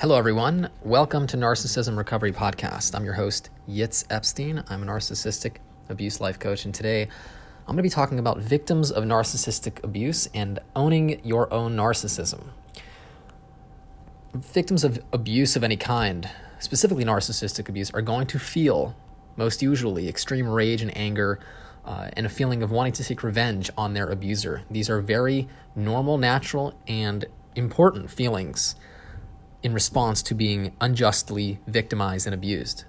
Hello, everyone. Welcome to Narcissism Recovery Podcast. I'm your host, Yitz Epstein. I'm a narcissistic abuse life coach, and today I'm going to be talking about victims of narcissistic abuse and owning your own narcissism. Victims of abuse of any kind, specifically narcissistic abuse, are going to feel, most usually, extreme rage and anger. Uh, and a feeling of wanting to seek revenge on their abuser. These are very normal, natural, and important feelings in response to being unjustly victimized and abused.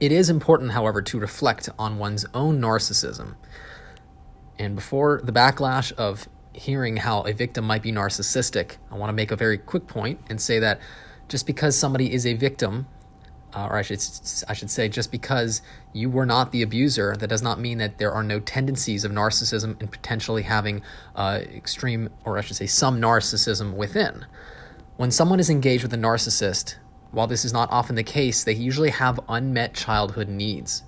It is important, however, to reflect on one's own narcissism. And before the backlash of hearing how a victim might be narcissistic, I want to make a very quick point and say that just because somebody is a victim uh, or I should I should say, just because you were not the abuser, that does not mean that there are no tendencies of narcissism and potentially having uh, extreme, or I should say, some narcissism within. When someone is engaged with a narcissist, while this is not often the case, they usually have unmet childhood needs.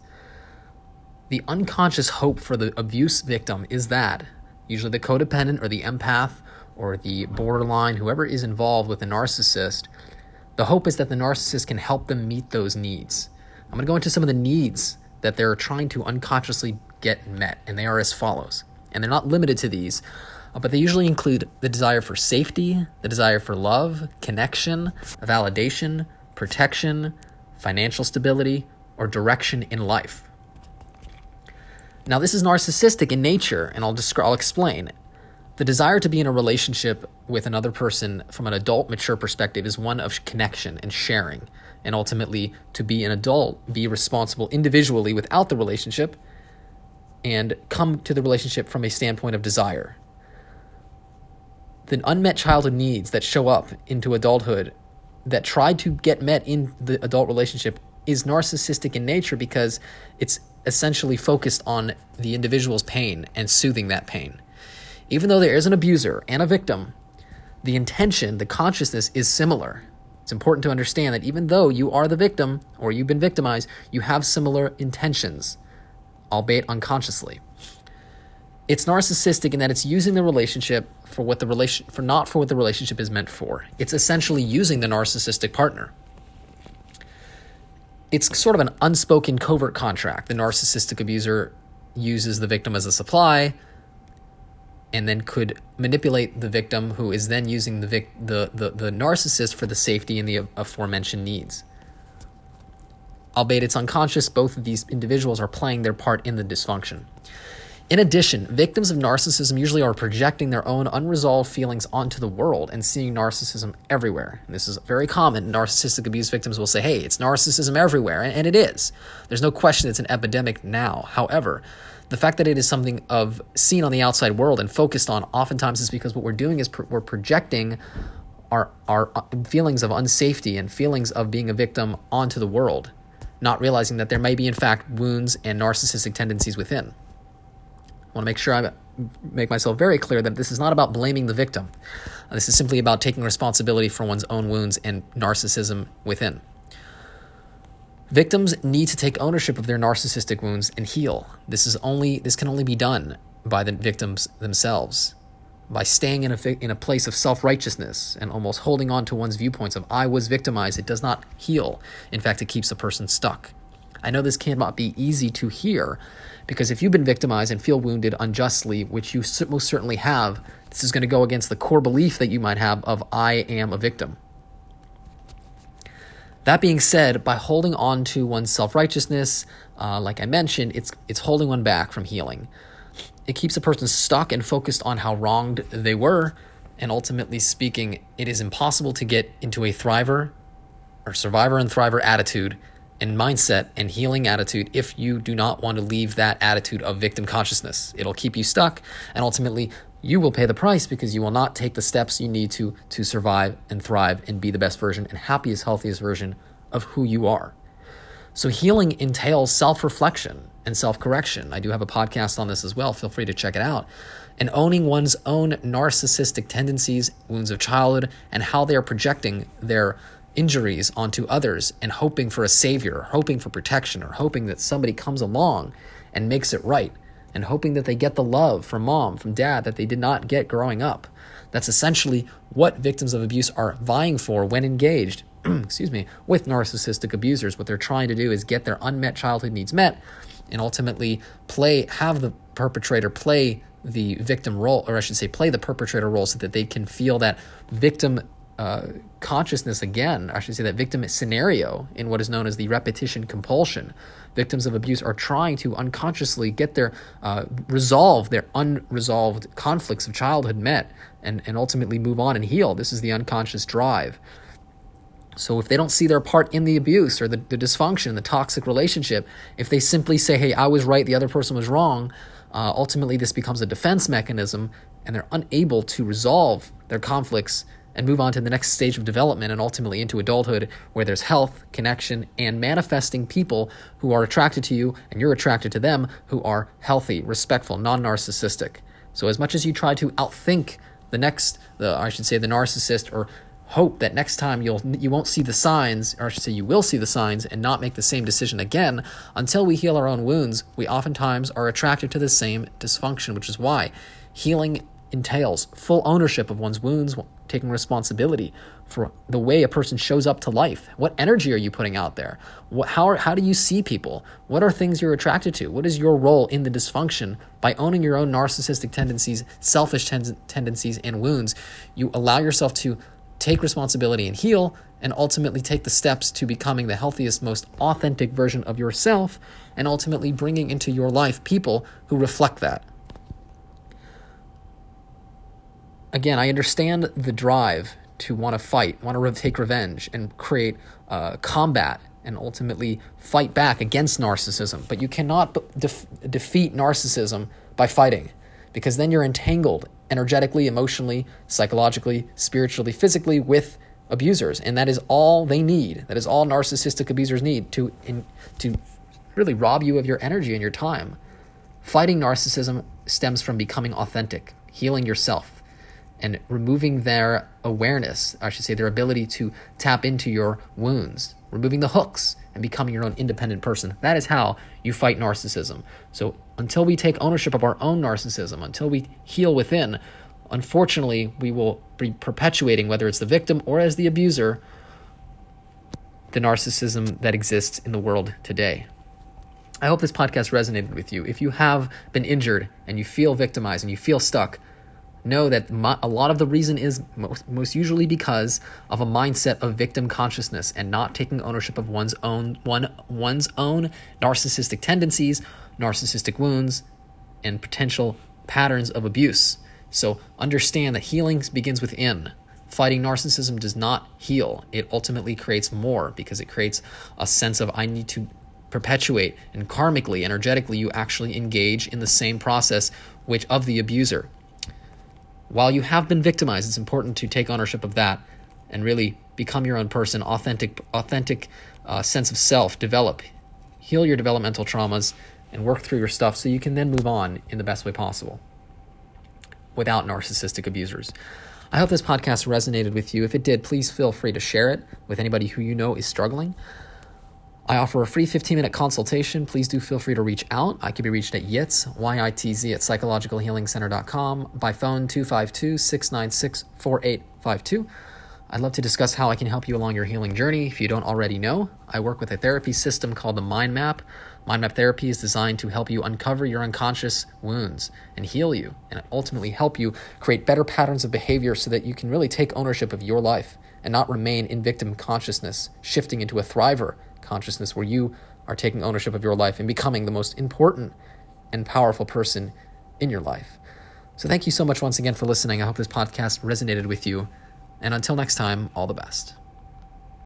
The unconscious hope for the abuse victim is that usually the codependent or the empath or the borderline, whoever is involved with a narcissist, the hope is that the narcissist can help them meet those needs. I'm going to go into some of the needs that they're trying to unconsciously get met, and they are as follows. And they're not limited to these, uh, but they usually include the desire for safety, the desire for love, connection, validation, protection, financial stability, or direction in life. Now, this is narcissistic in nature, and I'll, descri- I'll explain. The desire to be in a relationship with another person from an adult, mature perspective is one of connection and sharing, and ultimately to be an adult, be responsible individually without the relationship, and come to the relationship from a standpoint of desire. The unmet childhood needs that show up into adulthood that try to get met in the adult relationship is narcissistic in nature because it's essentially focused on the individual's pain and soothing that pain. Even though there is an abuser and a victim, the intention, the consciousness is similar. It's important to understand that even though you are the victim or you've been victimized, you have similar intentions, albeit unconsciously. It's narcissistic in that it's using the relationship for what the relation for not for what the relationship is meant for. It's essentially using the narcissistic partner. It's sort of an unspoken covert contract. The narcissistic abuser uses the victim as a supply, and then could manipulate the victim who is then using the, vic- the, the, the narcissist for the safety and the aforementioned needs. Albeit it's unconscious, both of these individuals are playing their part in the dysfunction. In addition, victims of narcissism usually are projecting their own unresolved feelings onto the world and seeing narcissism everywhere. And this is very common. Narcissistic abuse victims will say, hey, it's narcissism everywhere. And it is. There's no question it's an epidemic now. However, the fact that it is something of seen on the outside world and focused on oftentimes is because what we're doing is pro- we're projecting our our uh, feelings of unsafety and feelings of being a victim onto the world, not realizing that there may be in fact wounds and narcissistic tendencies within. I want to make sure I make myself very clear that this is not about blaming the victim. This is simply about taking responsibility for one's own wounds and narcissism within. Victims need to take ownership of their narcissistic wounds and heal. This is only this can only be done by the victims themselves. By staying in a in a place of self-righteousness and almost holding on to one's viewpoints of I was victimized, it does not heal. In fact, it keeps a person stuck. I know this cannot be easy to hear because if you've been victimized and feel wounded unjustly, which you most certainly have, this is going to go against the core belief that you might have of I am a victim. That being said, by holding on to one's self righteousness, uh, like I mentioned, it's it's holding one back from healing. It keeps a person stuck and focused on how wronged they were, and ultimately speaking, it is impossible to get into a thriver or survivor and thriver attitude and mindset and healing attitude if you do not want to leave that attitude of victim consciousness. It'll keep you stuck, and ultimately, you will pay the price because you will not take the steps you need to to survive and thrive and be the best version and happiest, healthiest version of who you are. So, healing entails self reflection and self correction. I do have a podcast on this as well. Feel free to check it out. And owning one's own narcissistic tendencies, wounds of childhood, and how they are projecting their injuries onto others and hoping for a savior, hoping for protection, or hoping that somebody comes along and makes it right, and hoping that they get the love from mom, from dad that they did not get growing up. That's essentially what victims of abuse are vying for when engaged, excuse me, with narcissistic abusers. What they're trying to do is get their unmet childhood needs met and ultimately play have the perpetrator play the victim role or I should say play the perpetrator role so that they can feel that victim uh, consciousness again, I should say that victim scenario in what is known as the repetition compulsion. Victims of abuse are trying to unconsciously get their uh, resolve their unresolved conflicts of childhood met and, and ultimately move on and heal. This is the unconscious drive. So if they don't see their part in the abuse or the, the dysfunction, the toxic relationship, if they simply say, hey, I was right, the other person was wrong, uh, ultimately this becomes a defense mechanism and they're unable to resolve their conflicts and move on to the next stage of development and ultimately into adulthood where there's health, connection, and manifesting people who are attracted to you and you're attracted to them who are healthy, respectful, non narcissistic. So, as much as you try to outthink the next, the, I should say, the narcissist or hope that next time you'll you won't see the signs or I should say you will see the signs and not make the same decision again until we heal our own wounds we oftentimes are attracted to the same dysfunction which is why healing entails full ownership of one's wounds taking responsibility for the way a person shows up to life. What energy are you putting out there? What, how, are, how do you see people? What are things you're attracted to? What is your role in the dysfunction? By owning your own narcissistic tendencies, selfish ten- tendencies, and wounds, you allow yourself to take responsibility and heal, and ultimately take the steps to becoming the healthiest, most authentic version of yourself, and ultimately bringing into your life people who reflect that. Again, I understand the drive to want to fight, want to re- take revenge, and create uh, combat and ultimately fight back against narcissism. But you cannot def- defeat narcissism by fighting because then you're entangled energetically, emotionally, psychologically, spiritually, physically with abusers. And that is all they need. That is all narcissistic abusers need to, in, to really rob you of your energy and your time. Fighting narcissism stems from becoming authentic, healing yourself, and removing their awareness, I should say, their ability to tap into your wounds, removing the hooks and becoming your own independent person. That is how you fight narcissism. So until we take ownership of our own narcissism, until we heal within, unfortunately, we will be perpetuating, whether it's the victim or as the abuser, the narcissism that exists in the world today. I hope this podcast resonated with you. If you have been injured and you feel victimized and you feel stuck, know that a lot of the reason is most, usually because of a mindset of victim consciousness and not taking ownership of one's own one one's own narcissistic tendencies, narcissistic wounds, and potential patterns of abuse. So understand that healing begins within. Fighting narcissism does not heal. It ultimately creates more because it creates a sense of I need to perpetuate and karmically, energetically you actually engage in the same process which of the abuser while you have been victimized, it's important to take ownership of that and really become your own person, authentic, authentic uh, sense of self, develop, heal your developmental traumas, and work through your stuff so you can then move on in the best way possible without narcissistic abusers. I hope this podcast resonated with you. If it did, please feel free to share it with anybody who you know is struggling. I offer a free 15 minute consultation. Please do feel free to reach out. I can be reached at YITZ, Y-I-T-Z, at psychologicalhealingcenter.com by phone 252 696 4852. I'd love to discuss how I can help you along your healing journey. If you don't already know, I work with a therapy system called the Mind Map. Mind Map therapy is designed to help you uncover your unconscious wounds and heal you, and ultimately help you create better patterns of behavior so that you can really take ownership of your life and not remain in victim consciousness, shifting into a thriver consciousness where you are taking ownership of your life and becoming the most important and powerful person in your life. So, thank you so much once again for listening. I hope this podcast resonated with you. And until next time, all the best.